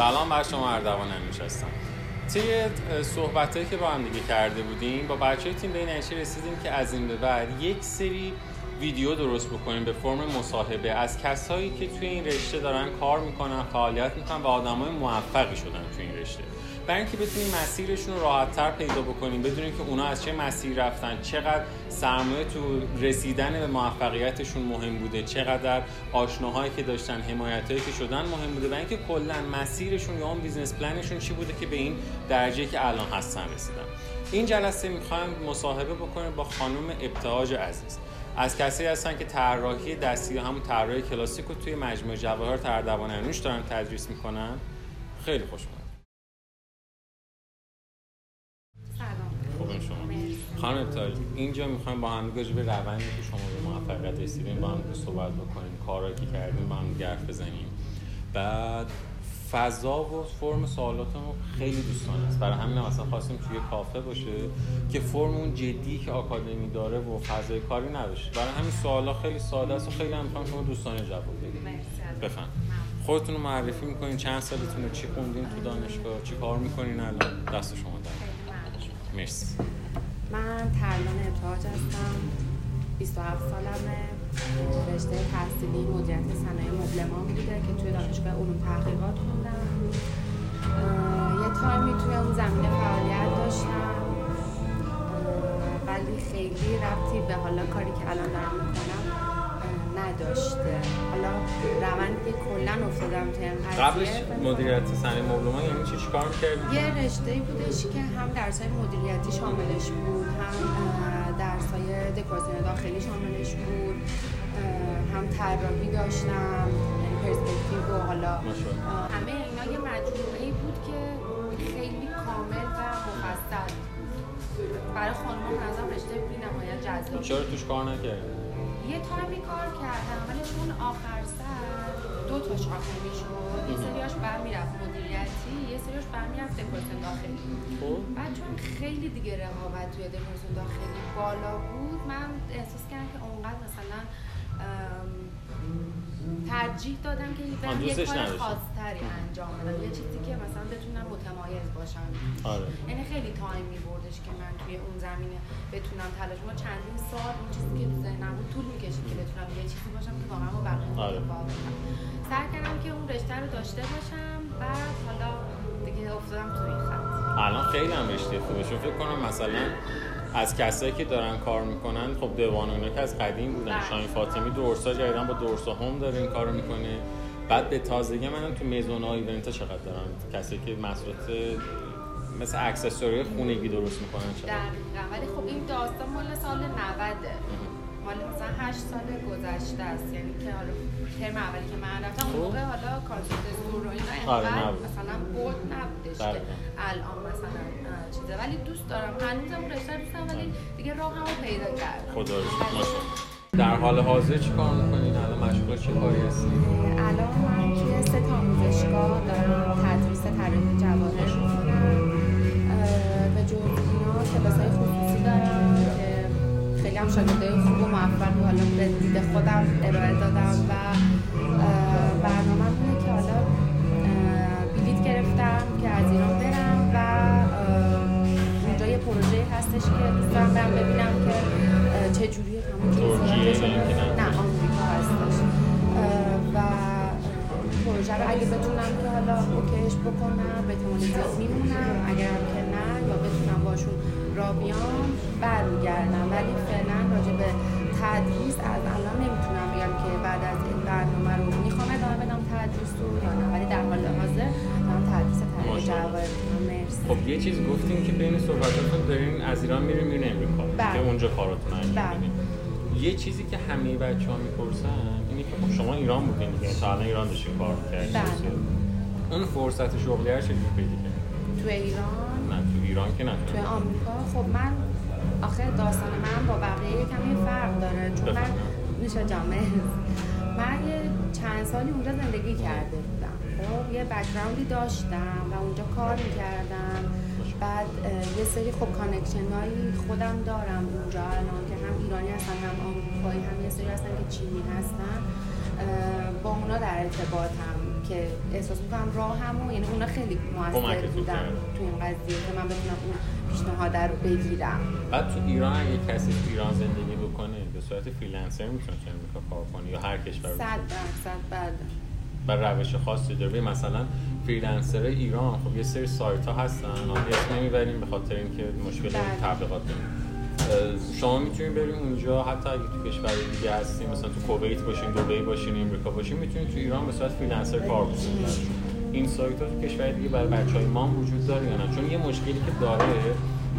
سلام بر شما اردوان همیش هستم. طی صحبت که با هم دیگه کرده بودیم با بچه تیم به این رسیدیم که از این به بعد یک سری ویدیو درست بکنیم به فرم مصاحبه. از کسایی که توی این رشته دارن کار می‌کنن فعالیت می‌کنن و آدمای موفقی شدن توی این رشته. برای اینکه بتونیم مسیرشون رو راحتتر پیدا بکنیم بدونیم که اونا از چه مسیر رفتن چقدر سرمایه تو رسیدن به موفقیتشون مهم بوده چقدر آشناهایی که داشتن حمایتایی که شدن مهم بوده و اینکه کلا مسیرشون یا اون business plan شون چی بوده که به این درجه که الان هستن رسیدن. این جلسه می‌خوایم مصاحبه بکنیم با خانم ابتهاج عزیز. از کسایی هستن که طراحی دستی همون طراحی کلاسیک رو توی مجموعه جواهر تردوان انوش دارن تدریس می‌کنن. خیلی خوش خوبین شما خانم ابتهاج اینجا می‌خوایم با هم به روندی که شما به موفقیت رسیدین با هم صحبت بکنیم کارهایی که کردیم با هم حرف بزنیم. بعد فضا و فرم سوالاتمون خیلی دوستانه است. برای همین مثلا خواستیم توی کافه باشه که فرم اون جدی که آکادمی داره و فضای کاری نداشته. برای همین سوالا خیلی ساده است و خیلی هم می‌خوام شما دوستانه جواب بدید بفهم خودتون رو معرفی می‌کنین. چند سالتون چی خوندین تو دانشگاه؟ چی کار می‌کنین الان؟ دست شما در. مرسی. من ترلان ابتهاج هستم. 27 سالمه رشته تحصیلی مدیریت صنایع مبلمان بوده که توی دانشگاه علوم تحقیقات خوندم. یه تایمی توی اون زمینه فعالیت داشتم. ولی خیلی ربطی به حالا کاری که الان دارم می‌کنم نداشته. حالا روندی کلا افتادم توی این قبلش مدیریت صنایع مبلمان یعنی چی؟ کار می‌کردی یه رشته بودش که هم درسای مدیریتی شاملش بود هم درسای دکوراسیون داخلی شاملش بود هم طراحی داشتم یعنی پرسپکتیو و حالا همه اینا یه مجموعه بود که خیلی کامل و مفصل برای خانم نظر رشته بی نهایت جذاب. چرا توش کار نکردی؟ یه تایمی کار کردم ولی چون آخر سر دو تاش آخر شد. یه سریاش برمیرفت مدیریتی یه سریاش برمیرفت دکوراسیون داخلی. خب. بعد چون خیلی دیگه رقابت توی دکوراسیون داخلی بالا بود من احساس کردم که اونقدر مثلا ترجیح دادم که برم یه کار خاصتری انجام بدم. یه چیزی که مثلا بتونم متمایز باشم. آره. یعنی خیلی تایم میبردش که من توی اون زمینه بتونم تلاش ما چندین سال اون چیزی که تو ذهنم بود طول می‌کشید که بتونم یه چیزی باشم که واقعا با بقیه آره. سعی کردم که اون رشته رو داشته باشم. بعد حالا دیگه افتادم توی این خط. الان خیلی هم رشته خوبه. فکر کنم مثلا از کسایی که دارن کار می‌کنن خب دیوان اینا که از قدیم بودن. بله. شاین فاطمی دورسا جدیدن با دورسا هم داره این کارو می‌کنه. بعد به تازگی منم تو میزون ها ایونت چقدر دارن کسایی که مسئولات مثل اکسسوری خونگی درست می‌کنن چقدر دقیقا ولی خب این داستان مال سال 90 مال مثلا 8 سال گذشته است یعنی که حالا ترم اولی که من رفتم اون خب. موقع حالا کانسپت زور و اینا آره، اینقدر. مثلا بود نبودش که. الان مثلا چیزه ولی دوست دارم هنوزم رشته رو دوستم ولی دیگه راهم رو پیدا کردم خدا رو شکر. ماشاءالله. در حال حاضر چی کار می‌کنین الان مشغول چه کاری هستین الان من توی سه تا آموزشگاه دارم تدریس طراحی جز اینا کلاسای خصوصی دارم که خیلی هم شاگردای خوب و موفقی حالا به دید خودم ارائه دادم و برنامه اینه که حالا اه، بلیت گرفتم که از ایران برم و اونجا یه پروژه هستش که دوست دارم برم ببینم که اه، چجوریه همون رو- نه که نه. نه آمریکا هستش. و پروژه رو اگه بتونم که حالا اوکیش بکنم به زیاد میمونم. اگر که نه یا بتونم باشون بیام برمیگردم ولی فعلا راجع به تدریس از الان نمی‌تونم بگم که بعد از این برنامه رو می‌خوام ادامه بدم تدریس رو یا نه ولی در حال حاضر دارم تدریس. جواهر می‌کنم. مرسی خب یه چیز گفتیم که بین صحبتاتون دارین از ایران میرین میرین امریکا بله. که اونجا کاراتون انجام بله. یه چیزی که همه بچه ها می‌پرسن اینه که خب شما ایران بودین دیگه تا الان ایران داشتین کار می‌کردین بله. اون فرصت شغلی هر چجوری پیدا کردین تو ایران ایران که نه توی آمریکا خب من آخه داستان من با بقیه کمی فرق داره چون من. میشه جامعه. من یه چند سالی اونجا زندگی کرده بودم. خب یه background ی داشتم و اونجا کار می‌کردم. بعد یه سری خب connection هایی خودم دارم اونجا الان که هم ایرانی هستن هم آمریکایی هم یه سری هستن که چینی هستن. با اونا در ارتباطم. که احساس می‌کنم راه همون یعنی اونا خیلی موثر بودن. تو این قضیه که من بتونم اون پیشنهاد رو بگیرم. بعد تو ایران اگه کسی تو ایران زندگی بکنه به صورت freelancer می‌تونه تو امریکا کار کنه؟ یا هر کشور صد درصد بله و روش خاصی داره. مثلا freelancer ایران خب یه سری سایت ها هستن. الان اسم نمی‌بریم به خاطر اینکه مشکل بله. تبلیغات داریم. شما می‌تونید بریم اونجا حتی اگه تو کشور دیگه هستیم مثلا تو کویت باشین دبی باشین امریکا باشین می‌تونید تو ایران به صورت freelancer کار بکنید. این سایت ها تو کشور دیگه برای بچه های ما هم وجود داره یا نه؟ چون یه مشکلی که داره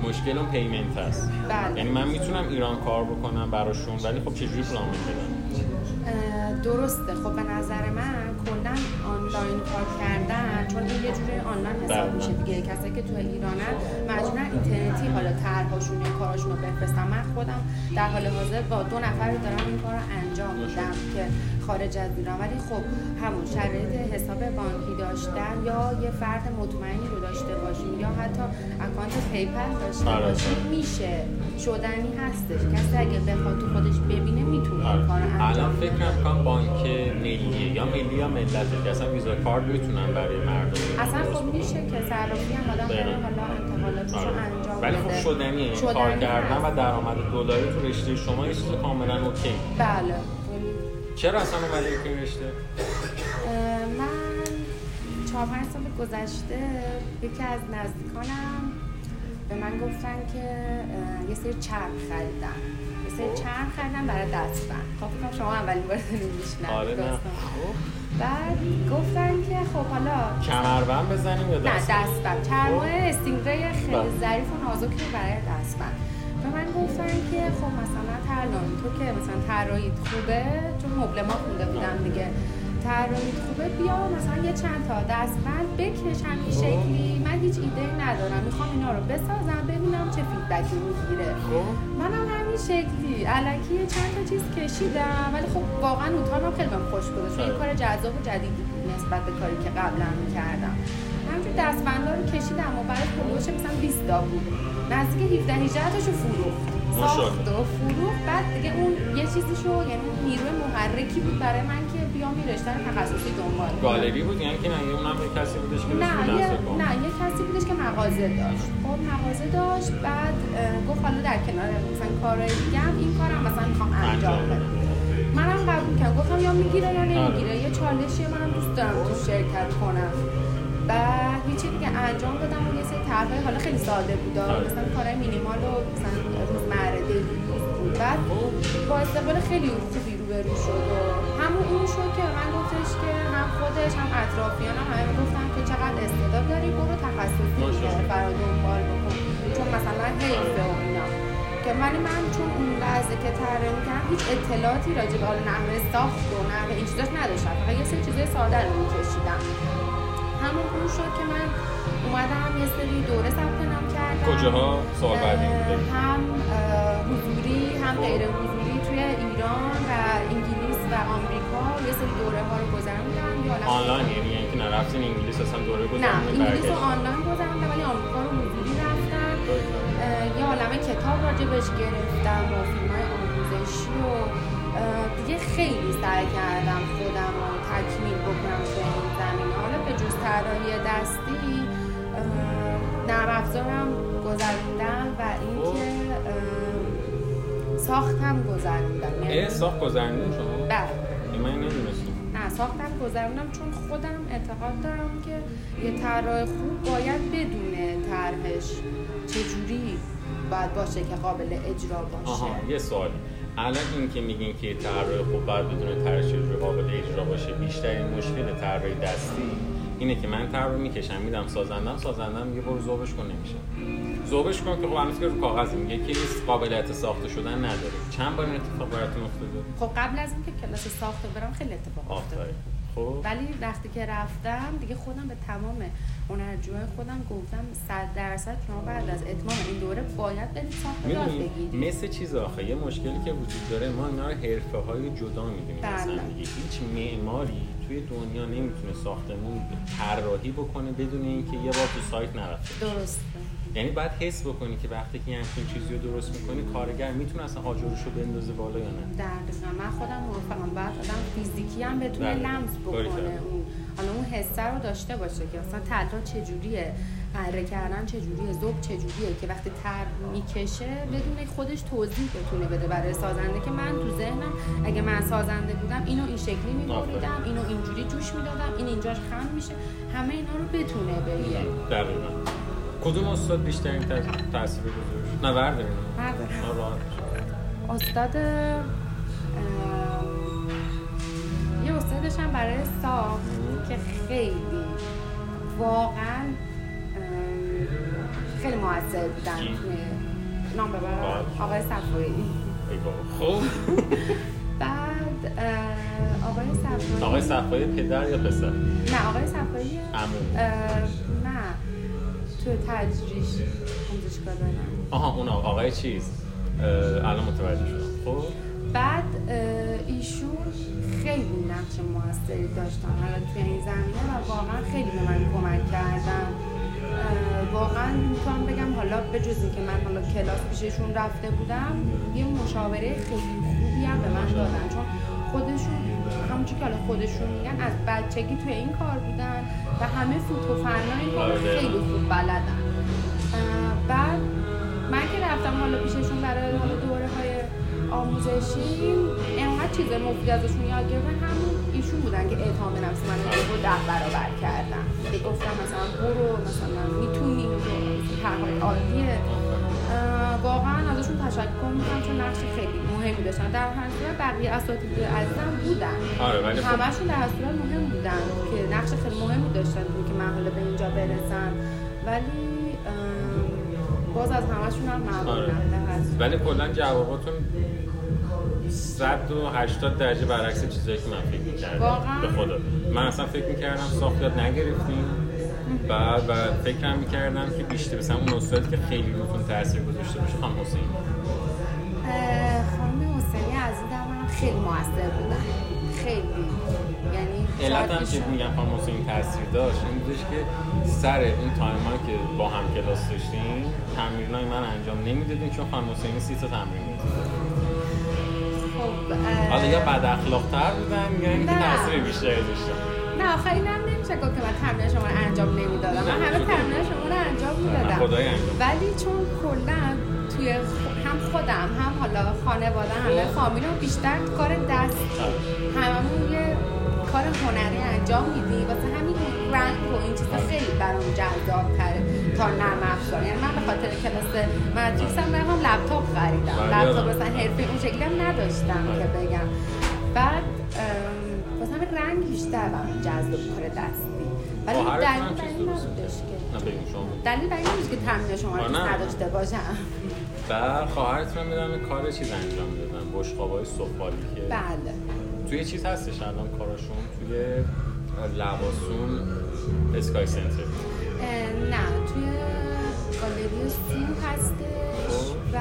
مشکل اون پیمنت هست. بله. یعنی من می‌تونم ایران کار بکنم براشون ولی خب چجوری پولام می‌گیرن اه، درسته. خب به نظر من کلا آنلاین کار کردن چون این یه جوری آنلاین حساب بله. میشه دیگه. کسایی که تو ایرانن مجبورن اینترنتی حالا طرحهاشون یا کاراشون رو بفرستن. من خودم در حال حاضر با دو نفر دارم این کار رو انجام میدم که خارج از ایران ولی خب همون شرایط حساب بانکی داشتن یا یه فرد مطمئنی رو داشته باشیم یا حتی account PayPal داشته آره. باشیم میشه شدنی هستش کسی اگه بخواد تو خودش ببینه می‌تونه این کار الان. فکر کنم بانک ملیه یا ملی یا ملته که اصلا ویزا کارت می‌تونن برای مردم اصلا خب. میشه که صرافی هم آدم. بره حالا انتقالاتش آره. انجام ولی خب شدنیه کار کردن. و درآمد دلاری تو رشته شما یه چیز کاملا اوکی بله چرا اصلا اومده تو این رشته من چهار پنج سال گذشته یکی از نزدیکانم به من گفتن که یه سری چرخ خریدم یه سری خب. چرخ خریدم برای دستبند خب کنم شما اولین بار میشنوید آره نه. خب. بعد گفتن که خب حالا کمربند بزنیم یا نه دست دستبند چرمای خب. استینگره خیلی بله. ظریف و نازکی برای دستبند من گفتن که خب مثلا ترنامی تو که مثلا طراحیت خوبه چون مبل ما خونده بودم دیگه. طراحیت خوبه بیا مثلا یه چند تا دستبند بکش همین خب. شکلی. من هیچ ایده ندارم. می‌خوام اینا رو بسازم ببینم چه فیدبکی می‌گیره. خب. منم همین شکلی. علکی چند تا چیز کشیدم ولی خب واقعا اون خیلی بهم خوش گذشت چون یه آره. کار جذاب و جدیدی بود نسبت به کاری که قبلا می‌کردم. دستبندا رو کشیدم و برای فروش مثلا 20 تا بود. نزدیک 17 18 تاشو فروخت. ساخت و فروخت بعد دیگه اون یه چیزی شو یعنی نیروی محرکی بود برای من که بیام این رشته تخصصی دنبال. گالری بود؟ یعنی که نه اونم یه کسی بودش که نه یه نه یه کسی بودش که مغازه داشت. خب مغازه داشت بعد گفت حالا در کنار مثلا کارهای دیگه هم این کارم مثلا می‌خوام انجام بدم. منم قبول کردم. گفتم یا می‌گیره یا نمی‌گیره. یه چالشیه منم دوست دارم تو شرکت کنم. بعد هیچی دیگه انجام دادم و یه سری طرحهای حالا خیلی ساده بود. آره. مثلا کارهای مینیمال و مثلا روزمره دیلی بود. بعد با استقبال خیلی خوبی روبرو شد و همون اون شد که من گفتش که هم خودش هم اطرافیانم همه می‌گفتن که چقدر استعداد داری برو تخصصی برای دنبال بکن. چون مثلا حیفه و اینا. که من من چون اون لحظه که طراحی می‌کردم هیچ اطلاعاتی راجع به حالا نحوه ساخت و نحوه این چیزاش نداشتم. فقط یه سری چیزای ساده رو میکشیدم. همون اون شد که من اومدم یه سری دوره ثبت نام کردم. کجاها؟ سوال بعدی هم حضوری هم غیر حضوری توی ایران و انگلیس و آمریکا یه سری دوره ها رو گذروندم آنلاین یعنی اینکه نرفتین انگلیس اصلا دوره نه گذروندین انگلیس رو. آنلاین گذروندم ولی آمریکا رو حضوری رفتم. یه عالمه کتاب راجبش گرفتم و فیلم های آموزشی و دیگه خیلی سعی کردم خودم رو تکمیل بکنم جز طراحی دستی نرم افزارم گذروندم و اینکه ساختم گذروندم یعنی- ساخت گذروندین شما؟ بله. این من نمی‌دونستم. نه ساختم گذروندم چون خودم اعتقاد دارم که یه طراح خوب باید بدونه طرحش چجوری باید باشه که قابل اجرا باشه. آها یه سوالی الان این که میگین که طراح خوب باید بدون طرح چجوری قابل اجرا باشه بیشترین مشکل طراحی دستی؟ اینه که من طرح رو می‌کشم میدم سازندم سازندم میگه برو ذوبش کن نمیشه. ذوبش کن که خب هنوز که رو کاغذ میگه که این قابلیت ساخته شدن نداره. چند بار این اتفاق براتون افتاده؟ خب قبل از اینکه کلاس ساخته برم خیلی اتفاق افتاد آفرین خب ولی وقتی که رفتم دیگه خودم به تمام هنرجوهای خودم گفتم صد درصد شما بعد از اتمام این دوره باید برید ساخت یاد بگیرید مثل چیز آخه یه مشکلی که وجود داره ما اینا رو حرفه های جدا می‌دونیم بله. مثلا دیگه هیچ معماری توی دنیا نمی‌تونه ساختمون طراحی بکنه بدون اینکه یه بار تو سایت نرفته باشه. یعنی باید حس بکنی که وقتی که همچین چیزی رو درست می‌کنی کارگر می‌تونه اصلا آجرش رو بندازه بالا یا نه؟ من خودم موافقم. باید آدم فیزیکی هم بتونه بله. لمس. بکنه اون. حالا اون حسه رو داشته باشه که مثلا تدرا چجوریه اره کردن چجوریه زوب چجوریه که وقتی تر می‌کشه بدون خودش توضیح بتونه بده برای سازنده که من تو ذهنم اگه من سازنده بودم اینو این شکلی میبریدم اینو اینجوری جوش می‌دادم این اینجاش خم میشه همه اینا رو بتونه بگه. کدوم استاد بیشترین تاثیر گذاشت؟ نه ورده استاد یه استادشم برای ساخت که خیلی واقعا خیلی موثر بودن نام ببرم آقای صفایی. خوب بعد آقای صفایی. آقای صفایی پدر یا پسر؟ نه آقای صفایی تو آها اون آقای چیز الان متوجه شدم. خب؟ بعد ایشون خیلی نقش موثری داشتن. حالا توی این زمینه و واقعا خیلی به من کمک کردن. واقعا می‌تونم بگم حالا به جز که من حالا کلاس پیششون رفته بودم یه مشاوره خیلی خوبی هم به من دادن. چون خودشون همونجور که حالا خودشون میگن از بچگی توی این کار بودن و همه فوت و این کار. خیلی خوب بلدن بعد من که رفتم حالا پیششون برای دوره های آموزشی اینقدر چیز مفید ازشون یاد گرفتن همون ایشون بودن که اعتماد نفس من رو ده برابر کردن که گفتم مثلا برو مثلا می‌تونی طرحهای عالیه واقعا ازشون تشکر می‌کنم چون نقش خیلی مهمی داشتن در هر صورت بقیه اساتید عزیزم بودن. آره خب همشون در صورت مهم بودن که نقش خیلی مهمی داشتن که من حالا به اینجا برسم ولی باز از همشون هم ممنونم آره. ولی کلا جواباتون 180 درجه برعکس چیزایی که من فکر می‌کردم. به خدا. من اصلا فکر می‌کردم ساخت یاد نگرفتیم. بعد و فکرم می‌کردم که بیشتر مثلا اون استادی که خیلی روتون تاثیر گذاشته باشه خانم حسین. خیلی موثر بودن. خیلی. یعنی علت هم که میگم خانم حسینی تاثیر داشت؟ این بودش که سر اون تایم که با هم کلاس داشتیم تمرینای من انجام نمی‌دادیم چون خانم حسینی سی تا تمرین می‌داد. حالا یا بد اخلاق تر بودن یا اینکه تاثیر بیشتری داشتن. نه آخه اینم نمیشه گفت که من تمرین شما رو انجام نمی‌دادم. من همه تمرین شما رو انجام می‌دادم. ولی چون کلا توی هم خودم هم حالا خانواده همه خب. فامیلم بیشتر کار دست هممون یه کار هنری انجام میدی واسه همین رنگ و این چیزا خیلی برام جذاب تره تا نرم افزار. یعنی من به خاطر کلاس مدرسم هم لپتاپ خریدم. بله. لپتاپ مثلا حرفی اون شکلی هم نداشتم که بله. بگم. بعد واسه همین رنگ بیشتر برام جذاب کار دستی ولی دلیل بر این نبودش که. دلیل بر این که تمرین شما رو نداشته باشم. بعد خواهرتون میدم کار چیز انجام دادن بشقابای سفالی که بله. توی چیز هستش الان کارشون توی لباسون اسکای سنتر. نه توی گالری سو هستش و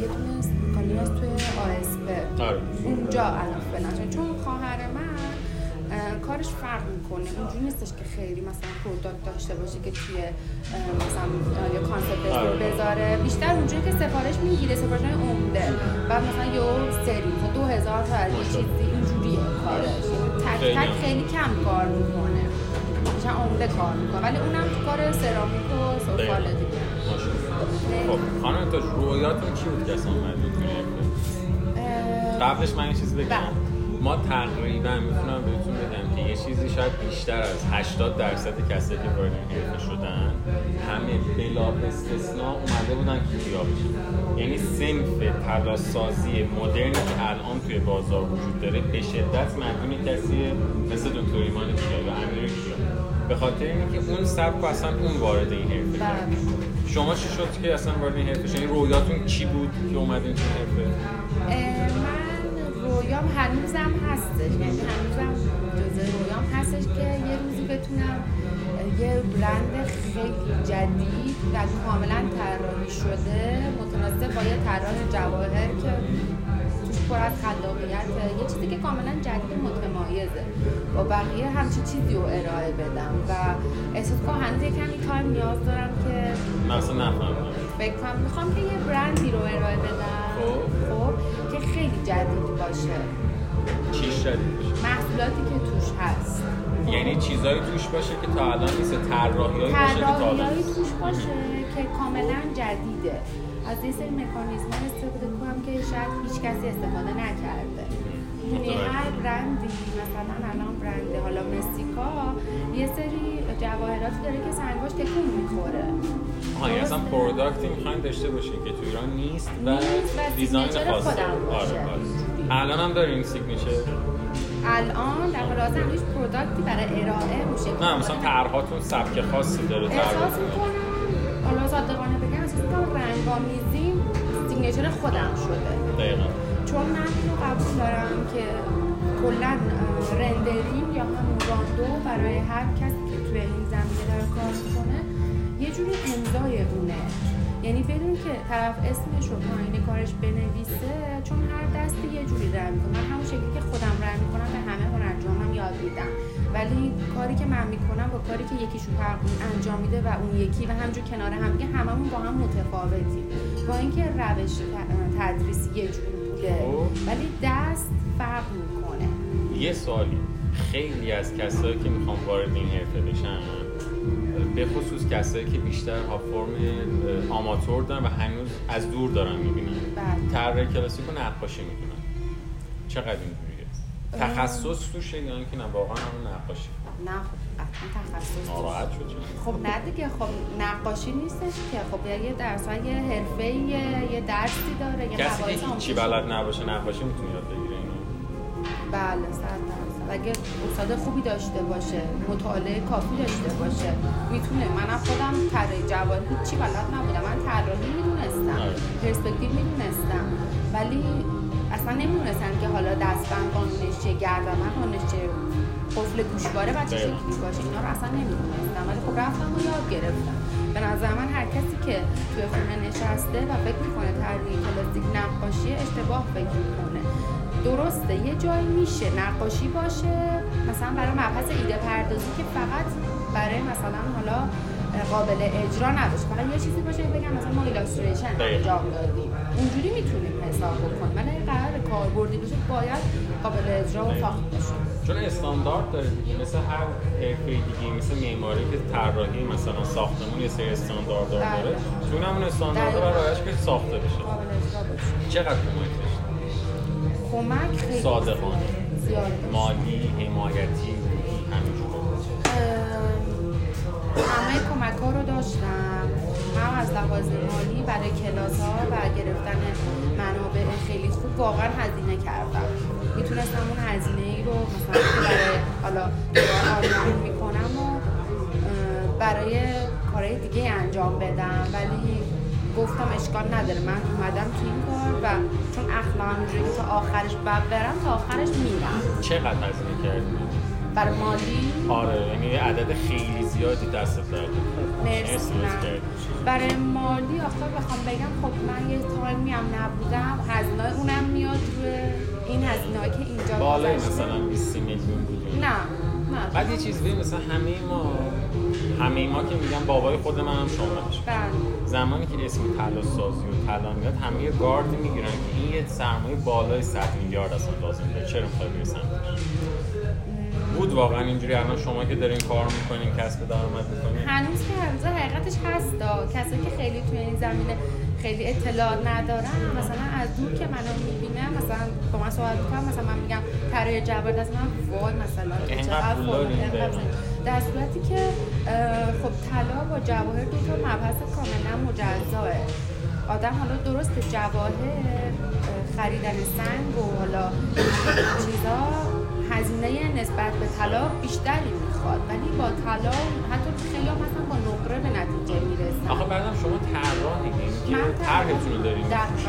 یه دونه گالری توی آسپه آره. اونجا الان فعلا چون خواهر من کارش فرق می‌کنه. اونجوری نیستش که خیلی مثلا product داشته باشه که توی مثلا یا concept آره. بذاره. بیشتر اونجوری که سفارش می‌گیره سفارش های عمده. بعد مثلا یه سری دو هزار تا از چیزی اینجوریه کارش. تک تک خیلی کم کار می‌کنه. مثلا عمده کار می‌کنه. ولی اونم تو کار سرامیک و سفال دیگه. خب خانم تا رویاتون چی بود که اصلا قبلش من یه چیزی بگم. بله. ما تقریبا می‌تونم بهتون بگم. یه شاید بیشتر از 80 درصد کسایی که وارد حرفه شدن همه بلا استثناء اومده بودن کیمیا بشن یعنی سنف تلاسازی مدرنی که الان توی بازار وجود داره به شدت مدیون کسی مثل دکتر ایمان کیا و امیر کیا به خاطر اینکه اون سبک اصلا اون وارد این حرفه کرد. بله. شما چی شد که اصلا وارد این حرفه شد؟ این رویاتون چی بود که اومدین این حرفه؟ رویام هنوزم هستش. یعنی هنوزم جزء رویام هستش که یه روزی بتونم یه برند خیلی جدید و کاملا طراحی شده متناسب با یه طراح جواهر که توش پر از خلاقیت یه چیزی که کاملا جدید متمایزه. با بقیه همچی چیزی رو ارائه بدم و احساس کنم هنوز کمی تایم نیاز دارم که مثلا نفهمم فکر می‌خوام که یه برندی رو ارائه بدم. خب, که خیلی جدید باشه. چیش شدیدش محصولاتی که توش هست. یعنی چیزایی توش باشه که تا الان نیست طراحیایی باشه که تا الان. توش باشه که کاملا جدیده. از یه سری مکانیزم استفاده کنم که شاید هیچ کسی استفاده نکرده. یعنی. هر برندی مثلا الان برند حالا مسیکا یه سری جواهراتی داره که سنگاش تکون می‌خوره. آها یعنی اصلا product ی می‌خواین داشته باشین که تو ایران نیست و design باشه. آره آره. الان هم دارین signature؟ الان در حال حاضر هیچ product ی برای ارائه موشه نه مثلا طرحاتون سبک خاصی داره احساس می‌کنم حالا صادقانه بگم می‌کنم رنگ‌آمیزی signature خودم شده. دقیقا. چون من اینو قبول دارم که کلا rendering یا همون rendu برای هر کسی که توی این زمینه داره کار می‌کنه یه جوری امضای اونه. یعنی بدون که طرف اسمش رو پایین کارش بنویسه چون هر دستی یه جوری رنگ می‌کنه. من همون شکلی که خودم رنگ می‌کنم به همه هنرمندان یاد میدم. ولی کاری که من می‌کنم با کاری که یکیشون فرق انجام میده و اون یکی و همجور کنار هم دیگه هممون با هم متفاوتیم. با اینکه روش تدریس یه جور بوده. خب. ولی دست فرق می‌کنه. یه سوالی. خیلی از کسایی که می‌خوان وارد این حرفه بشن به خصوص کسایی که بیشتر ها فرم آماتور دارن و هنوز از دور دارن می‌بینن. بله. طراح کلاسیک و نقاشی می‌دونن چقدر اینجوریه؟ تخصص توشه یا اینکه نه واقعا همون نقاشی. نه خب تخصص ناراحت شد؟ خب نه دیگه خب نقاشی نیستش که خب یه درس یه حرفه یه درسی داره یه کسی که هیچی. بلد نباشه نقاشی می‌تونه یاد بگیره اینو. بله صد اگه استاد خوبی داشته باشه مطالعه کافی داشته باشه می‌تونه. منم خودم طراحی جوان هیچی بلد نبودم. من طراحی می‌دونستم آره. پرسپکتیو می‌دونستم. ولی اصلا نمی‌دونستم که حالا دستبند قانونش گردن قانونش چیه قفل گوشواره و چه دقیقا. شکلی باشه اینا رو اصلا نمی‌دونستم. ولی خب رفتم و یاد گرفتم. به نظر من هر کسی که توی خونه نشسته و فکر می‌کنه طراحی کلاسیک نقاشی اشتباه فکر می‌کنه. درسته یه جایی میشه نقاشی باشه. مثلا برای مبحث ایده پردازی که فقط برای مثلا حالا قابل اجرا نباشه فقط یه چیزی باشه بگم مثلا ما ایلاستریشن دقیقا. انجام دادیم. اونجوری می‌تونیم حساب بکنیم. ولی اگه قرار کاربردی باشه باید قابل اجرا و ساخت باشه. چون استاندارد داره دیگه مثل هر حرفه دیگه مثل معماری که طراحی مثلا ساختمون یه سری استاندارد داره. بله. تو اون همون استاندارد. برایش که ساخته بشه. قابل اجرا باشه. چقدر کمک کمک خیلی صادقانه. مالی حمایتی همه کمک ها رو داشتم. هم از لحاظ مالی برای کلاس ها و گرفتن منابع خیلی خوب واقعا هزینه کردم. می‌تونستم اون هزینه ای رو مثلا برای حالا آنلاین می‌کنم و برای کارهای دیگه انجام بدم. ولی گفتم اشکال نداره. من اومدم تو این کار و چون اخلاقم اینجوری که تا آخرش بعد برم تا آخرش میرم. چقدر هزینه کردی؟ برای مالی؟ آره یعنی عدد خیلی زیادی دستت داره مرسی. برای مالی آخه بخوام بگم خب من یه تایمی هم نبودم. هزینه اونم میاد روی این هزینه که اینجا بالای. مثلا 20 میلیون بود. نه. بعد یه چیز مثلا همه ما همه ما که میگن بابای خود من هم شاملش زمانی که اسم طلا سازی و طلا میاد همه گارد می‌گیرن که این یه سرمایه بالای 100 میلیارد اصلا لازم داره چرا می‌خوای بری بود واقعا اینجوری. الان شما که دارین کار می‌کنین کسب درآمد می‌کنین. هنوز که هنوز حقیقتش هستا کسایی که خیلی توی این زمینه خیلی اطلاع ندارن مثلا از دور که منو می‌بینم مثلا با من صحبت می‌کنم مثلا من میگم طراحی جبر دست من وای مثلا. چقدر در صورتی که خب طلا با جواهر دو تا مبحث کاملا مجزاه آدم حالا درست جواهر اه، خریدن سنگ و حالا چیزا هزینه نسبت به طلا بیشتری می‌خواد ولی با طلا حتی خیلی هم مثلا با نقره به نتیجه می‌رسن آخه بعدم شما طراحین که من طرحتون رو دارین.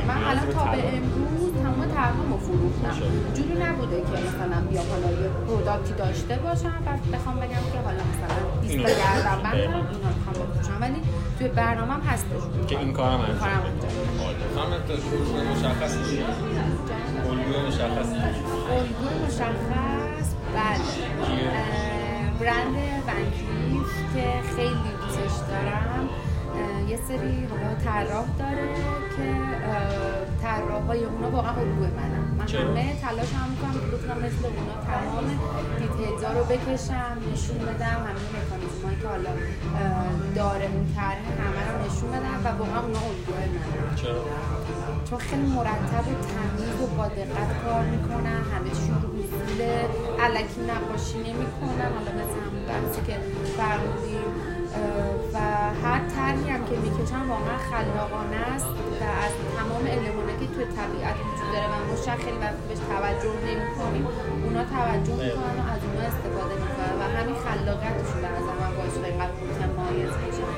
من نیاز الان تا به. امروز تمام طرحمو فروختم. جوری نبوده که مثلا بیام حالا یه پروداکتی داشته باشم و بخوام بگم که حالا مثلا 20 اینو تا گردم دقیقاً. اینا می‌خوام بفروشم ولی توی برنامهم هستش که این کارم انجام انجام خانم تو الگوی مشخص؟ الگوی مشخص؟ الگوی مشخص بله. برند ونکلیف که خیلی دوستش دارم. یه سری حالا طراح داره که طراح طلاهای اونا واقعا الگوی منم من؟ همه تلاش هم می‌کنم که بتونم مثل اونا تمام دیتیلزا رو بکشم نشون بدم همه مکانیزم هایی که حالا داره اون طرح همه رو نشون بدم و واقعا اونا الگوی منم چرا؟ چون خیلی مرتب و تمیز و با دقت کار می‌کنن همه چیشون رو اصول علکی نقاشی نمی‌کنن. حالا مثل همون بحثی که فرمودیم و هر طرحی هم که می‌کشن واقعا خلاقانه است و از تمام المانایی که توی طبیعت وجود داره و ما شاید خیلی وقت بهش توجه نمی‌کنیم اونا توجه می‌کنن و از اونا استفاده می‌کنن و همین خلاقیتشون به نظر من باعث شده اینقدر متمایز بشن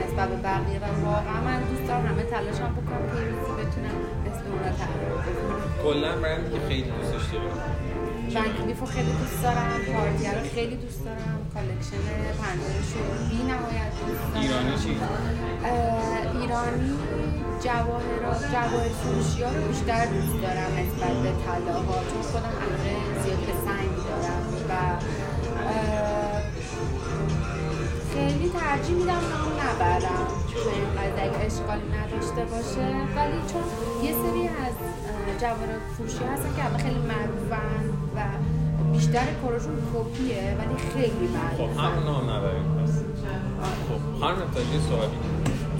نسبت به بقیه و واقعا من دوست دارم همه تلاشم بکنم که بتونم مثل اونا طراحی بکنم کلا که خیلی دوستش داریم. Van Cleef رو خیلی دوست دارم Cartier رو خیلی دوست دارم collection Panthère ش رو بی نهایت دوست دارم. ایرانی چی؟ ایرانی جواهرات جواهر فروشی ها رو بیشتر دوست دارم نسبت به طلاها چون خودم علاقه زیاد به سنگ دارم و خیلی ترجیح میدم نام نبرم. اگه اشکالی نداشته باشه. ولی چون یه سری از اه، جواهرات فروشی هستن که همه خیلی معروفن و بیشتر کارشون کپیه ولی خیلی خب معروفن همون نام نبریم پس خب خانم تاجی سوالی.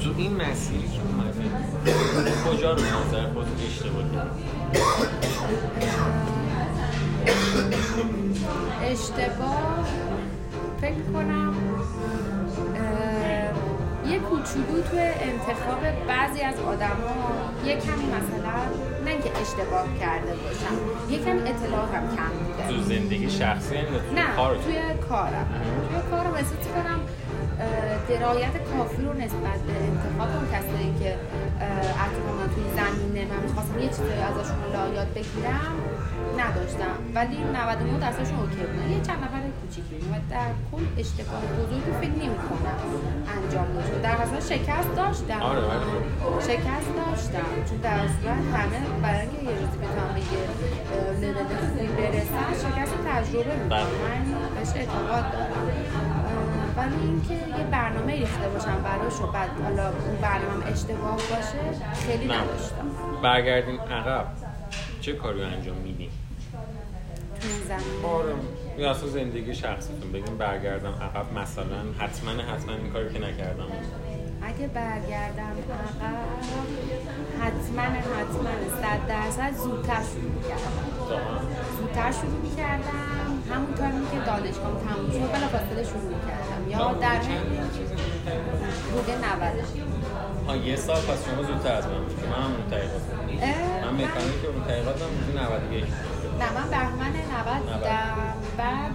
تو این مسیری که اومده کجا رو نظر خودتون اشتباه کردی؟ اشتباه فکر کنم یه کوچولو تو انتخاب بعضی از آدم ها یه کمی مثلا نه اینکه اشتباه کرده باشم یه کمی اطلاع هم کم بوده تو زندگی شخصی یا تو نه کارتون توی کارم. توی کارم احساس کنم درایت کافی رو نسبت به انتخاب اون کسایی که اه، اطرافم توی زمینه من می‌خواستم یه چیزایی ازشون لا یاد بگیرم نداشتم. ولی 99 درصدشون اوکی بودن. یه چند نفر کوچیکی و در کل اشتباه بزرگی فکر نمی‌کنم. انجام داشته در اصل شکست داشتم. آره، ولی خب. شکست داشتم. چون در صورت همه برای اینکه یه روزی بتونم به یه لول خوبی برسن شکست تجربه می‌کنم بله. من بهش اعتقاد دارم. ولی اینکه یه برنامه ریخته باشم براش و بعد حالا اون برنامه اشتباه باشه خیلی نه. نداشتم. برگردیم عقب. چه کاری انجام میدیم؟ تو این زمین یا اصلا زندگی شخصیتون. بگیم برگردم عقب. مثلا حتما حتما این کاری که نکردم. اگه برگردم عقب حتما حتما صد درصد زودتر شروع می‌کردم. زودتر شروع می‌کردم. همون تایمی که دانشگاه تموم شد بلافاصله شروع می‌کردم. یا در حدود 90 آه یه سال پس شما زودتر از من بود. که من هم بودم. اه، من مکانیک اون طریقاتم حدود 91 نه من بهمن 90 بودم بعد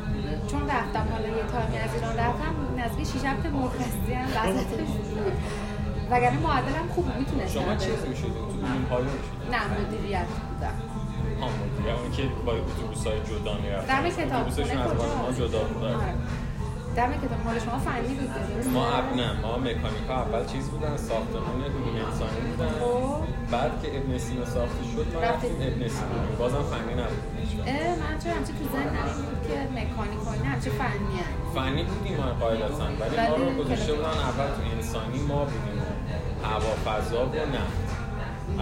چون رفتم حالا یه تایمی از ایران رفتم نزدیک 6 هفته مرخصی هم وسطش بود. وگرنه معدلم خوب می‌تونستم شما چیز می‌شدیم تو این پایون می‌شدیم نه مدیریت بودم. مدیره اون که با اتوبوس های جدا می‌رفتن. دم کتاب. اتوبوسشون از ما جدا بود. آره. دم کتاب. مال شما فنی بود؟ ما اب نه ما مکانیک ها اول چیز بودن ساختمان علوم انسانی بودن. خب. بعد که ابن سینا ساخته شد ما رفتیم. ابن سینا بازم فنی نبود. من چرا همچه تو ذهنم این بود که مکانیک و اینا همچه فنی هست فنی بودیم ما قاعدتا ولی ما رو گذاشته. بودن اول تو انسانی ما بودیم. هوا فضا و نفت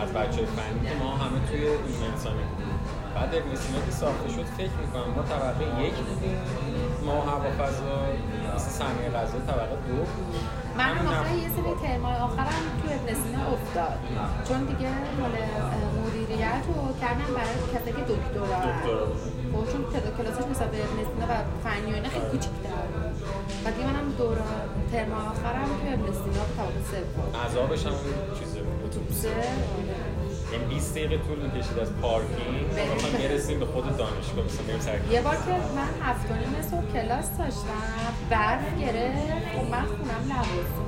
از بچه فنی که ما همه توی علوم انسانی بودیم. بعد ابن سینا که ساخته شد فکر می‌کنم ما طبقه یک بودیم. ما هوا فضا مثل صنایع غذا طبقه دو بود من هم نفت یه سری. ترمای آخرم افتاد چون دیگه مال مدیریت رو کردم برای کسی که دکترا بود. خب چون کلاسش نسبت به و فنی و خیلی کوچیک‌تر بود. و دیگه منم دور ترمای آخرم تو ابن سینا به طبقه سوم عذابش هم چیزه بود. اتوبوسه. این 20 دقیقه طول می‌کشید از پارکینگ. بریم. بخوایم برسیم به خود دانشگاه مثلا سر یه بار که من هفت و نیم صبح کلاس داشتم برف گرفت. و من خونم لواسونه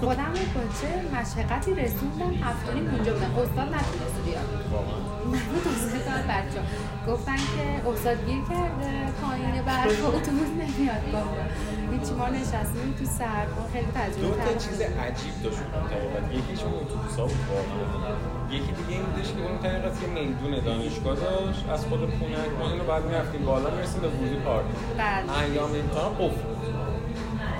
خودم رو چه مشقتی رسوندم؟ هفت و نیم اونجا بودم استاد نتونست بیاد. واقعا. من دو سه تا بچه گفتن که استاد گیر کرده پایین برف و اتوبوس نمیاد. بابا هیچی ما نشستیم تو سرما خیلی دو تجربه تا تلخ چیز. عجیب داشت اون یکیش اون اتوبوسا بود؟ واقعا یکی دیگه این بودش که اون طریقت یه میدون دانشگاه داشت. از خود خونک ما اینو بعد می‌رفتیم بالا می‌رسیم به ورودی پارک. بله. ایام امتحان قفل بود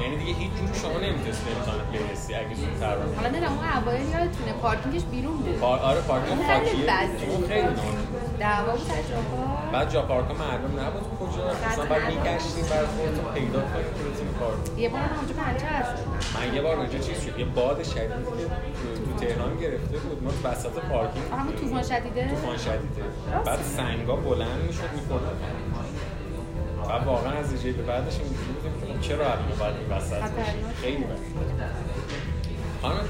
یعنی دیگه هیچ جور شما نمی‌تونستی امتحان برسی اگه زودتر رو حالا نه اون اوایل یادتونه پارکینگش بیرون بود. پار... آره پارکینگ خاکیه اون. خیلی دعوا بود جاها بعد جا پارک معلوم نبود. کجا؟ اصلا بعد میگشتیم برای خودتون پیدا کنیم. که بتونیم کار. یه بار اونجا پنچر شد من یه بار اونجا چیز شد. یه باد شدید تو تهران گرفته بود. ما وسط پارکینگ همون طوفان شدیده؟ طوفان شدیده. بعد سنگا بلند می‌شد می‌خورد. و واقعا از جایی به بعدش اینجوری بودیم که خب چرا الان باید این وسط. خیلی بد. خانم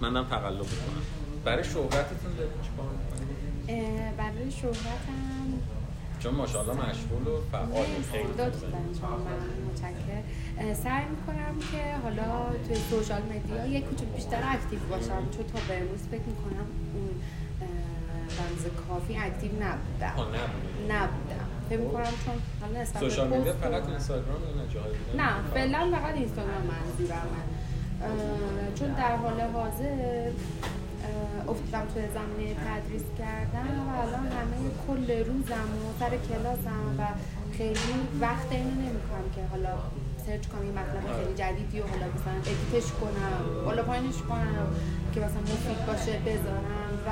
دارم تقلب می‌کنم. برای شهرتتون دارید چیکار می‌کنید؟ اه، برای شهرتم. چون ماشاءالله مشغول و فعالین خیلی متشکر اه، سعی می‌کنم که حالا توی سوشال مدیا یک کوچولو بیشتر اکتیو باشم. چون تا به امروز فکر می‌کنم اون رمز کافی active نبودم. نبودم. فکر می‌کنم چون حالا social media فقط اینستاگرام نه؟ جاهای دیگه؟ نه فعلا فقط اینستاگرام منظورمه اه، چون در حال حاضر افتادم توی زمینه تدریس کردن و الان همه کل روزم و سر کلاسم و خیلی وقت اینو نمی‌کنم که حالا search کنم یه مطلب خیلی جدیدی و حالا مثلا edit ش کنم بالا پایینش کنم که مثلا مفید باشه بذارم و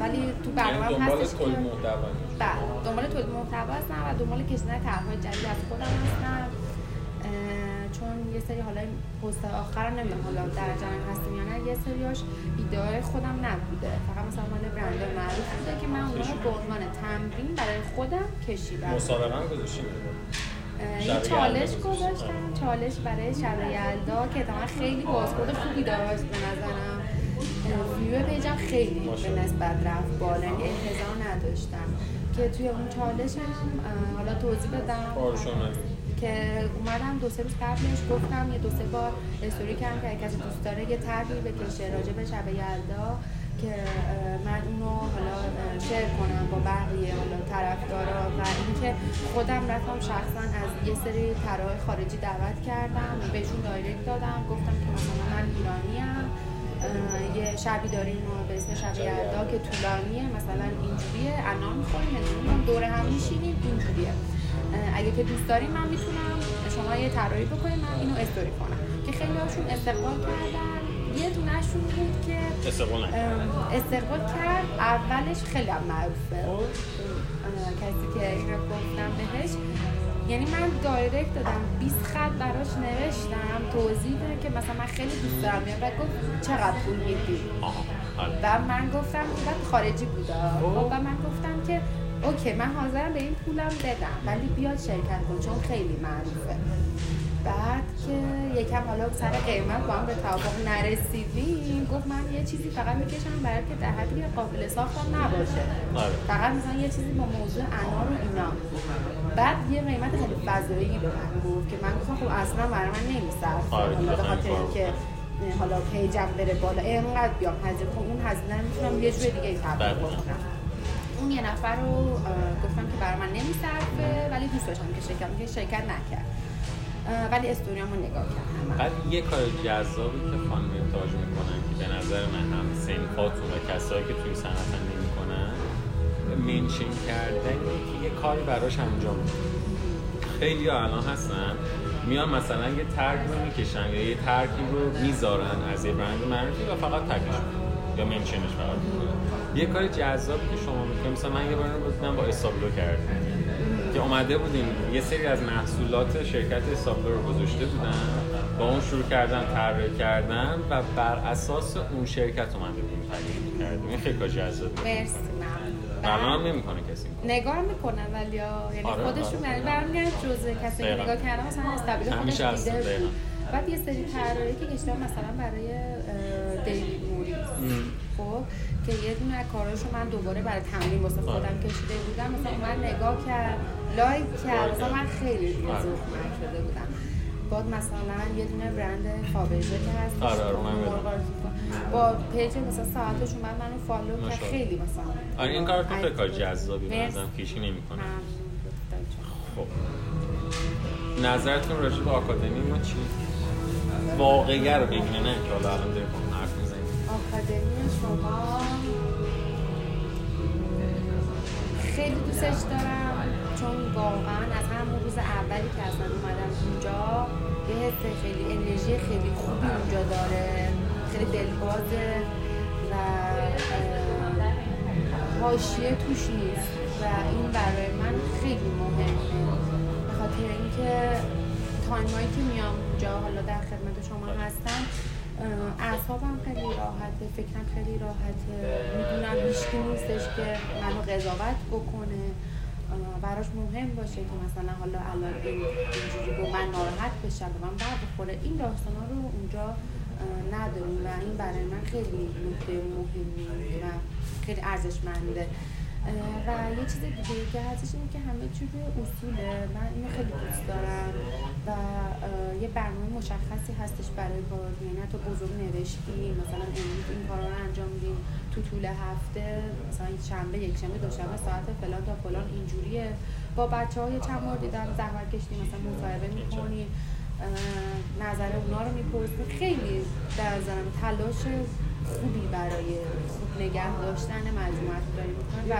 ولی تو یعنی برنامه دنبال هستش که بله دنبال تولید محتوا هستم و دنبال کشیدن طرحهای جدید از خودم هستم چون یه سری حالا پست آخر رو نمی‌دونم حالا در جریان هستیم یا نه یه سریاش ایده خودم نبوده. فقط مثلا مال برند معروف بوده که من اونها رو به عنوان تمرین برای خودم کشیدم. هم گذاشتیم اه، شب یه چالش گذاشتم چالش برای شب یلدا که اتفاقا خیلی بازخورد خوبی داشت به نظرم. ویو پیجم خیلی به. نسبت رفت بالا یعنی انتظار نداشتم که توی اون چالش هم اه، حالا توضیح بدم. که اومدم دو سه روز قبلش گفتم یه دو سه بار استوری کردم که کسی دوست داره یه طرحی بکشه راجع به شب یلدا که من اونو حالا شیر کنم با بقیه حالا طرفدارا و اینکه خودم رفتم شخصا از یه سری طرح خارجی دعوت کردم بهشون دایرکت دادم گفتم که مثلا من ایرانیم. اه، یه شبی داریم ما به اسم شب یلدا که طولانیه مثلا اینجوریه. انار می‌خوریم انجوری دوره هم میشینیم اینجوریه. اگه که دوست داریم من می‌تونم شما یه طراحی بکنید من اینو استوری کنم. که خیلی هاشون استقبال کردن. یه دونهشون بود که استقبال کرد. اولش خیلی هم معروفه. اه، کسی که این رو گفتم بهش. یعنی من دایرکت دادم 20 خط براش نوشتم توضیح ده که مثلا من خیلی دوست دارم بعد گفت چقدر پول میدی؟ و من گفتم بعد خارجی بود خب و من گفتم که اوکی من حاضرم به این پولم بدم ولی بیاد شرکت کن چون خیلی معروفه. بعد که یکم حالا سر قیمت با هم به توافق نرسیدیم گفت من یه چیزی فقط می‌کشم برای که در حدی که قابل ساختم نباشه. آره. فقط مثلا یه چیزی با موضوع انار و اینا. بعد یه قیمت خیلی فضایی به من گفت که من گفتم خب اصلا برای من نمیصرفه آره، به خاطر اینکه حالا پیجم بره بالا اینقدر بیام هزینه خب اون هزینه می‌تونم یه جور دیگه تبدیل بله. بکنم. اون یه نفر رو گفتم که برای من نمیصرفه ولی دوست داشتم که شرکت که شرکت نکرد. ولی استوریامو نگاه کردم. بعد یه کار جذابی که خانم تاج می‌کنن که به نظر من هم سنفاتون و کسایی که توی صنعت هم نمی‌کنن منشن کردنی که یه کاری براش انجام خیلی الان هستن میان مثلا یه ترک رو می‌کشن یا یه ترکی رو می‌ذارن از یه برند معرفی و فقط تگش یا منشنش فقط می‌کنن یه کار جذابی که شما می‌کنید مثلا من یه بار رو با استابلو کردیم که اومده بودیم یه سری از محصولات شرکت استابلو رو گذاشته بودن با اون شروع کردن طراحی کردن و بر اساس اون شرکت اومده بودیم تغییر کردیم این خیلی کار جذابی مرسی. الان نمی‌کنه کسی. نگاه می‌کنن ولی. یعنی آره، خودشون آره. یعنی برمیگردن جزء کسی که. نگاه کردن مثلا استابیل خودش همیشه هست، دیده بعد یه سری طراحی که کشیدم مثلا برای دیوید موریس خب که یه دونه از کاراشو من دوباره برای تمرین واسه آره. خودم کشیده بودم مثلا من نگاه کرد like کرد مثلا من. خیلی دیگه آره. شده بودم بعد مثلا یه دونه برند فابرژه که هست آره، می‌دونم. با page مثلا ساعتش اومد منو follow کرد. خیلی مثلا آره این کار تو کار. جذابی به مرسی. نظرم کیشی نمی‌کنه. خب نظرتون راجع به آکادمی ما چی؟ واقعیه رو بگینه نه که حالا الان آکادمی شما. خیلی دوستش دارم چون واقعا از همون روز اولی که اصلا اومدم اونجا یه حس خیلی انرژی خیلی خوبی اونجا داره. خیلی دلبازه و حاشیه توش نیست و این برای من خیلی مهمه. به خاطر اینکه تایمایی که میام اونجا حالا در خدمت شما هستم اعصابم خیلی راحته فکرم خیلی راحته. می‌دونم هیچکی نیستش که منو قضاوت بکنه. براش مهم باشه که مثلا حالا الان اینجوری با من ناراحت بشم و من بر بخوره. این داستانا رو اونجا نداریم و این برای من خیلی نکته مهمی و خیلی ارزشمنده. و یه چیز دیگه که هستش اینه که همه چیز اصوله. من اینو خیلی دوست دارم و یه برنامه مشخصی هستش برای کار یعنی تو بزرگ نوشتی مثلا امروز این کارا رو انجام میدیم. تو طول هفته مثلا شنبه یک شنبه دوشنبه ساعت فلان تا فلان اینجوریه. با بچه های چند بار دیدم زحمت کشتی مثلا مصاحبه می‌کنی نظر اونا رو می‌پرسی. خیلی در نظرم تلاش خوبی برای خوب نگه داشتن مجموعت داریم. می‌کنن و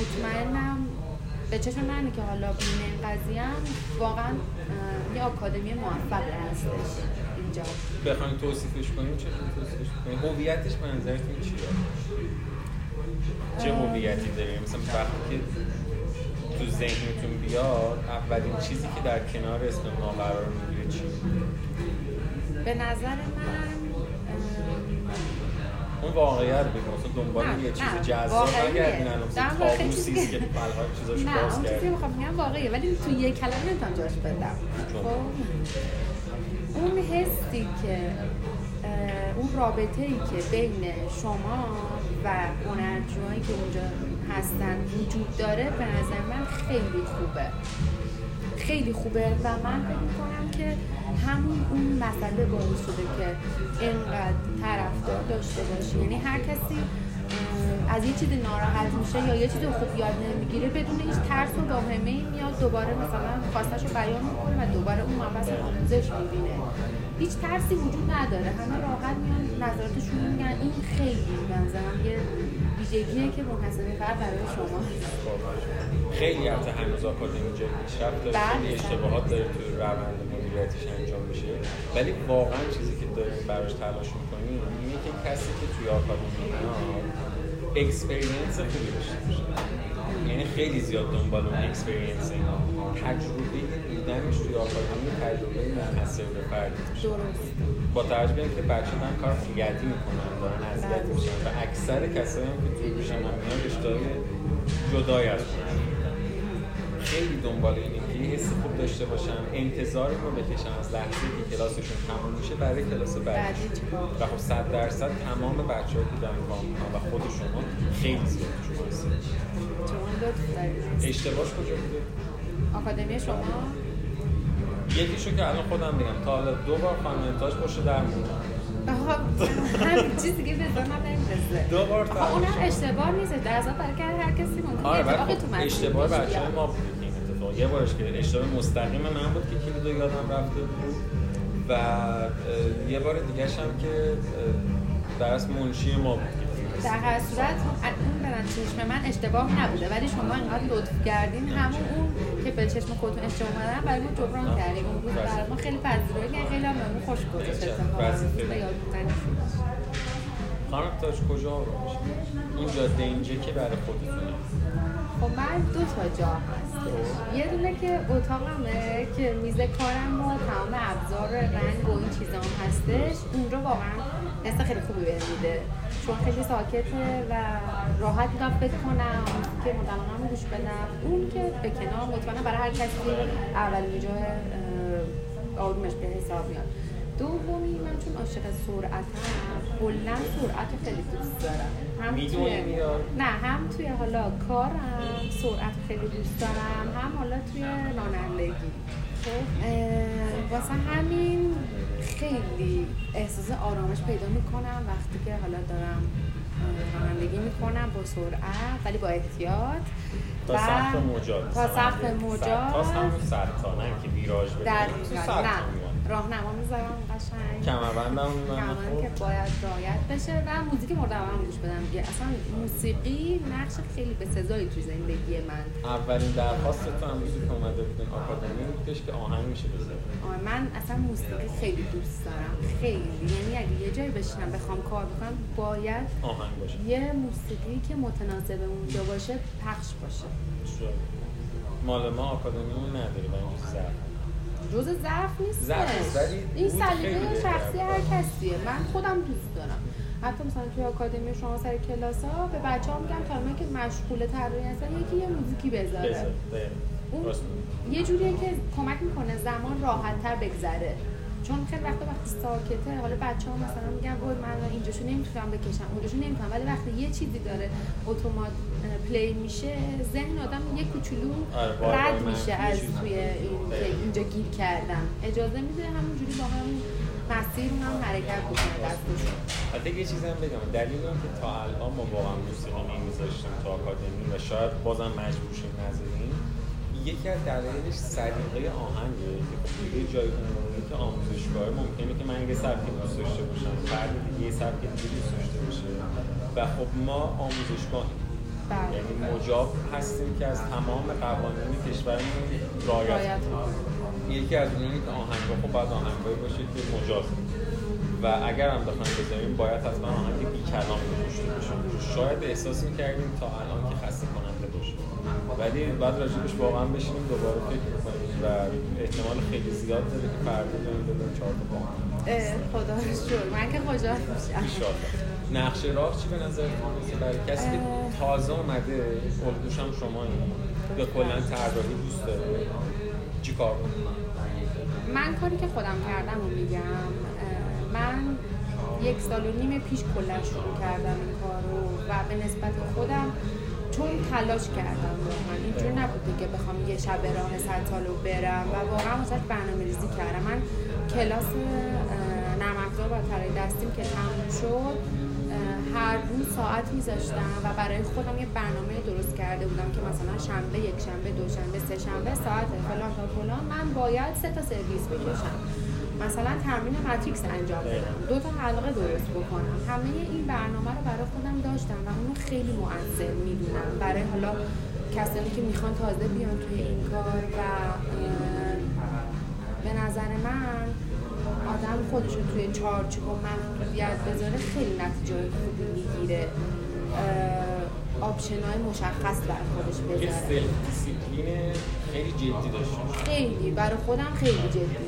مطمئنم به چشم منی که حالا این قضیه هم واقعا یه آکادمی موفق هستش اینجا. بخواین توصیفش کنیم چه توصیفش کنیم؟ هویتش به نظرتون چیه؟ چه هویتی داریم؟ مثلا وقتی که تو ذهنتون بیاد اولین چیزی که در کنار اسم ما قرار می‌گیره چی؟ به نظر من اون واقعیت بگیم مثلا دنبال یه چیز جذاب نگردین مثلا کابوسی که بلها چیزاش باز کرد نه اون چیزی می‌خوام بگم واقعیه ولی تو یه کلمه نمی‌تونم جاش بدم. خب؟ اون حسی که اون رابطه ای که بین شما و هنرجوهایی که اونجا هستن وجود داره به نظر من خیلی خوبه. خیلی خوبه و من فکر می‌کنم که همون اون مسئله باعث شده که اینقدر طرفدار داشته باشی. یعنی هر کسی از یه چیزی ناراحت میشه یا یه چیزی خوب یاد نمی‌گیره بدون هیچ ترس و واهمه ای میاد دوباره مثلا خواستش رو بیان می‌کنه و دوباره اون مبحث آموزش می‌بینه. هیچ ترسی وجود نداره. همه راحت میان نظراتشون میگن. این خیلی بنظرم یه ویژگیه که منحصر فقط برای شما. خیلی البته هنوز آکادمی جای پیشرفت داره خیلی بله. اشتباهات داره توی روند مدیریتش انجام میشه. ولی واقعا چیزی که داریم براش تلاش می‌کنیم اینه که کسی که توی آکادمی میاد experience خوبی داشته باشه. یعنی خیلی زیاد دنبال اون experience اینا تجربه دیدنش توی آکادمی تجربه منحصر به فردی درست. با توجه به که بچه هم کار فیگتی می‌کنن دارن اذیت میشن و اکثر کسایی هم که توی پیشم هم میان رشته‌های جدای از خیلی دنبال اینه که یه حس خوب داشته باشن انتظار رو بکشن از لحظه که کلاسشون تموم میشه برای کلاس بعدی و خب صد درصد تمام بچه که دارن کار می‌کنن و خود شما خیلی زیاد شما اشتباهش کجا بوده؟ آکادمی شما؟ یکیشو که الان خودم میگم. تا حالا دو بار خانم پشت در موندم همین چیزی که به من نمی‌رسه. دو بار تا اونم اشتباه نیست. در اصلا برای هر کسی ممکنه آره اتفاقی تو اشتباه بچه ما بود اتفاق. یه بارش که اشتباه مستقیم من بود که کلیدو یادم رفته بود. و یه بار دیگه هم که درس منشی ما بود. در هر صورت اون برن چشم من اشتباه نبوده. ولی شما اینقدر لطف کردین. همون اون به چشم خودتون اشتباه اومدن برای ما جبران کردیم. اون روز برای ما خیلی پذیرایی خیلی هم بهمون خوش گذشت. خانم تاج کجا رو این جاده اینجا که برای خودتونه. خب من دو تا جا هستش. یه دونه که اتاقمه که میز کارم و تمام ابزار رنگ و این چیزام هستش. اونجا واقعا حس خیلی خوبی بهم میده. چون خیلی ساکته و راحت می‌تونم فکر کنم که مدامم گوش بدم. اون که به کنار مطمئنم برای هر کسی اولین جای آرومش به حساب میاد. دومی من چون عاشق سرعت هم کلا سرعت خیلی دوست دارم. هم توی نه هم توی حالا کارم سرعت خیلی دوست دارم هم حالا توی رانندگی. واسه همین خیلی احساس آرامش پیدا می‌کنم وقتی که حالا دارم رانندگی می‌کنم با سرعت ولی با احتیاط. تا سخت موجات تا سخت موجات. تا همون سرطانه که ویراج نه. راهنما می‌ذارم قشنگ. کمربندم کمربند که باید رعایت بشه و موزیک مورد علاقه گوش بدم دیگه اصلا موسیقی نقش خیلی به سزایی تو زندگی من. اولین درخواست تو هم روزی که اومده بودین آکادمی بودش که آهنگ میشه آه، من اصلا موسیقی خیلی دوست دارم. خیلی. یعنی اگه یه جایی بشینم بخوام کار بکنم باید آهنگ باشه. یه موسیقی که متناسب اونجا باشه پخش باشه. مال ما آکادمیمون نداره و اینجا جز ضعف نیست این سلیقه شخصی هر. کسیه من خودم دوست دارم حتی مثلا توی آکادمی شما سر کلاس ها به بچه ها میگم تا که مشغول طراحی هستن یکی یه موزیکی بذاره. اون. یه جوریه که کمک می‌کنه زمان راحت تر بگذره چون خیلی وقتا وقتی ساکته حالا بچه ها مثلا میگن وای من اینجاشو نمی‌تونم بکشم اونجاشو نمی‌تونم. ولی وقتی یه چیزی داره اتومات پلی میشه ذهن آدم یه کوچولو آره، رد میشه از توی این. اینجا گیر کردم اجازه میده همونجوری با همون مسیر هم حرکت بکنه دستشون. حتی یه چیزی هم بگم. دلیل که تا الان ما واقعا موسیقی نمیذاشتیم تو آکادمی و شاید بازم مجبور شیم نذاریم. یکی از دلایلش سلیقه آهنگه که خب یه جای عمومی که آموزشگاه ممکنه که من یه سبکی دوست داشته باشم فرد دیگه یه سبک دیگه دوست داشته باشه. و خب ما آموزشگاهیم بله. یعنی مجاب هستیم که از تمام قوانین کشورمون رعایت. یکی از اونایی که آهنگا خب باید آهنگایی باشه که مجاز و اگر هم بخوایم بذاریم باید حتما آهنگ بی کلام باشه شاید احساس می‌کردیم تا الان که خسته ولی بعد راجبش واقعا بشینیم دوباره فکر کنیم و احتمال خیلی زیاد داره که فردا بریم ببینیم چهار تا با هم. اه، خدا رو شکر. من که خوشحال میشم ایشالله. نقش راه چی به نظر میاد برای کسی که. تازه اومده الگوش هم شما یا کلا طراحی دوست داره. چی کار کنه من کاری که خودم کردم رو میگم. من یک سال و نیم پیش کلا شروع کردم این کار رو و به نسبت خودم چون تلاش کردم واقعا. اینجور نبوده که بخوام یه شب راه رو برم. و واقعا واسه برنامه ریزی کردم. من کلاس نرم افزار و طراحی دستیم که تموم شد هر روز ساعت میذاشتم و برای خودم یه برنامه درست کرده بودم که مثلا شنبه یک شنبه دو شنبه سه شنبه ساعت فلان تا فلان. من باید سه تا سرویس بکشم مثلا تمرین ماتریکس انجام بدم. دو تا حلقه درست بکنم. همه این برنامه رو برای خودم داشتم و اونو خیلی مؤثر می‌دونم. برای حالا کسانی که می‌خوان تازه بیان توی این کار و به نظر من آدم خودش رو توی چارچوب و محدودیت بذاره خیلی نتیجه خوبی می‌گیره. آپشن های مشخص بر خودش بذاره. خیلی جدی باشه. خیلی. برای خودم خیلی جدی.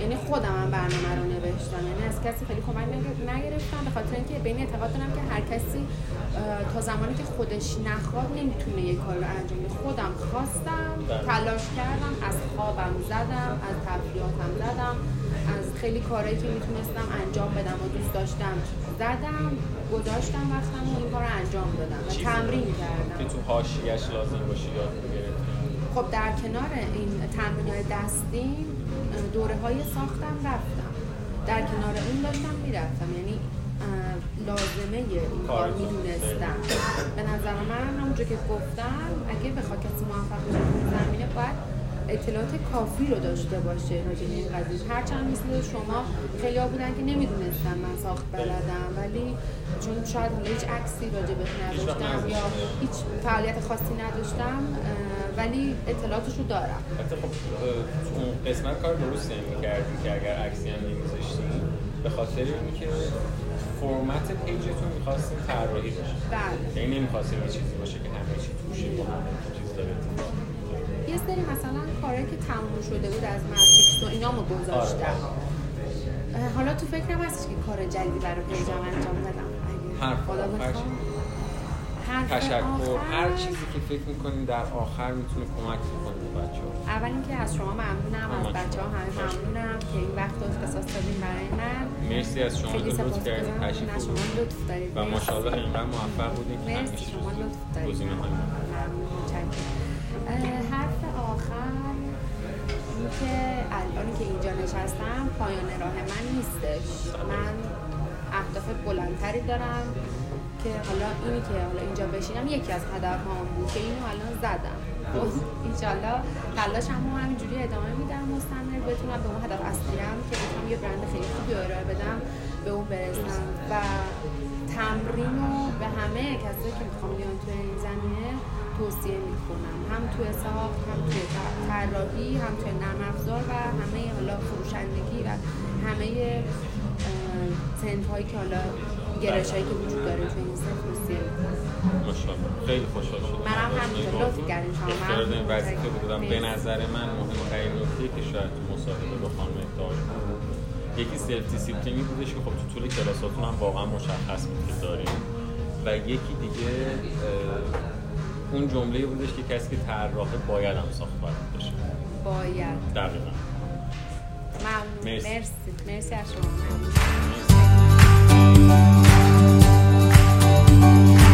یعنی خودم هم برنامه رو نوشتم. یعنی از کسی خیلی کمک نگ- نگرفتم به خاطر اینکه به این اعتقاد دارم که هر کسی تا زمانی که خودش نخواد نمی‌تونه یه کار رو انجام بده. خودم خواستم بله. تلاش کردم از خوابم زدم از تفریحاتم زدم از خیلی کارهایی که می‌تونستم انجام بدم و دوست داشتم زدم گذاشتم وقتم و این کار رو انجام دادم و تمرین که کردم تو حاشیه‌اش لازم باشه خب در کنار این تمرین های دستی دوره های ساختم رفتم. در کنار اون داشتم می‌رفتم. یعنی لازمه این کار. می‌دونستم. به نظر من همونجور که گفتم اگه بخواد کسی موفق بشه زمینه باید اطلاعات کافی رو داشته باشه. راجع به این قضیه. هرچند مثل شما خیلی بودن که نمی‌دونستن من ساخت بلدم. ولی چون شاید حالا هیچ عکسی راجع به نداشتم یا. هیچ فعالیت خاصی نداشتم ولی اطلاعاتش رو دارم. حتی خب اون قسمت کار درستی هم می‌کردی که اگر عکسی هم نمی‌ذاشتیم به خاطر اینکه فرمت پیجتون می‌خواستیم طراحی باشه. بله. یعنی نمی‌خواستیم یه چیزی باشه که همه چی توشه با همه چیز داره یه سری مثلا کارهایی که تموم شده بود از ماتریکس و اینامو گذاشتم اه، حالا تو فکرم هستش که کار جدیدی برای پیجم انجام بدم. حرف تشکر. هر چیزی که فکر می‌کنین در آخر می‌تونه کمک بکنه به بچه‌ها. اول اینکه از شما ممنونم از. بچه ها همه ممنونم که این وقت رو اختصاص دادین برای من. مرسی از شما لطف سپاسگزارم. تشریف دارید. و. ماشاءالله اینقدر موفق بودین که مرسی همیشه شما لطف دارید. گزینه های حرف آخر این که الان که اینجا نشستم پایان راه من نیستش. من اهداف بلندتری دارم. که حالا اینی که حالا اینجا بشینم یکی از هدف بود که اینو الان زدم. خب اینشالله تلاش هم همینجوری ادامه میدم مستمر بتونم به اون هدف اصلی هم که بتونم یه برند خیلی خوبی ارائه بدم به اون برسم. و تمرین رو به همه کسایی که می‌خوام بیان توی این زمینه توصیه می‌کنم. هم توی ساخت هم توی طراحی هم توی نرم افزار و همه حالا فروشندگی و همه سنت هایی که حالا گرش هایی که وجود داره توی این توصیه خیلی خوشحال شدم. منم همینطور لطف کردین شما. این وظیفه بودم. به نظر من مهمترین نکته که شاید تو مصاحبه با خانم اهداج یکی self-discipline ی بودش که خب تو طول کلاساتون هم واقعا مشخص بود که داریم. و یکی دیگه اون جمله بودش که کسی که طراحه باید هم ساخت بشه باید. دقیقا. مرسی. مرسی, مرسی از شما. Thank you.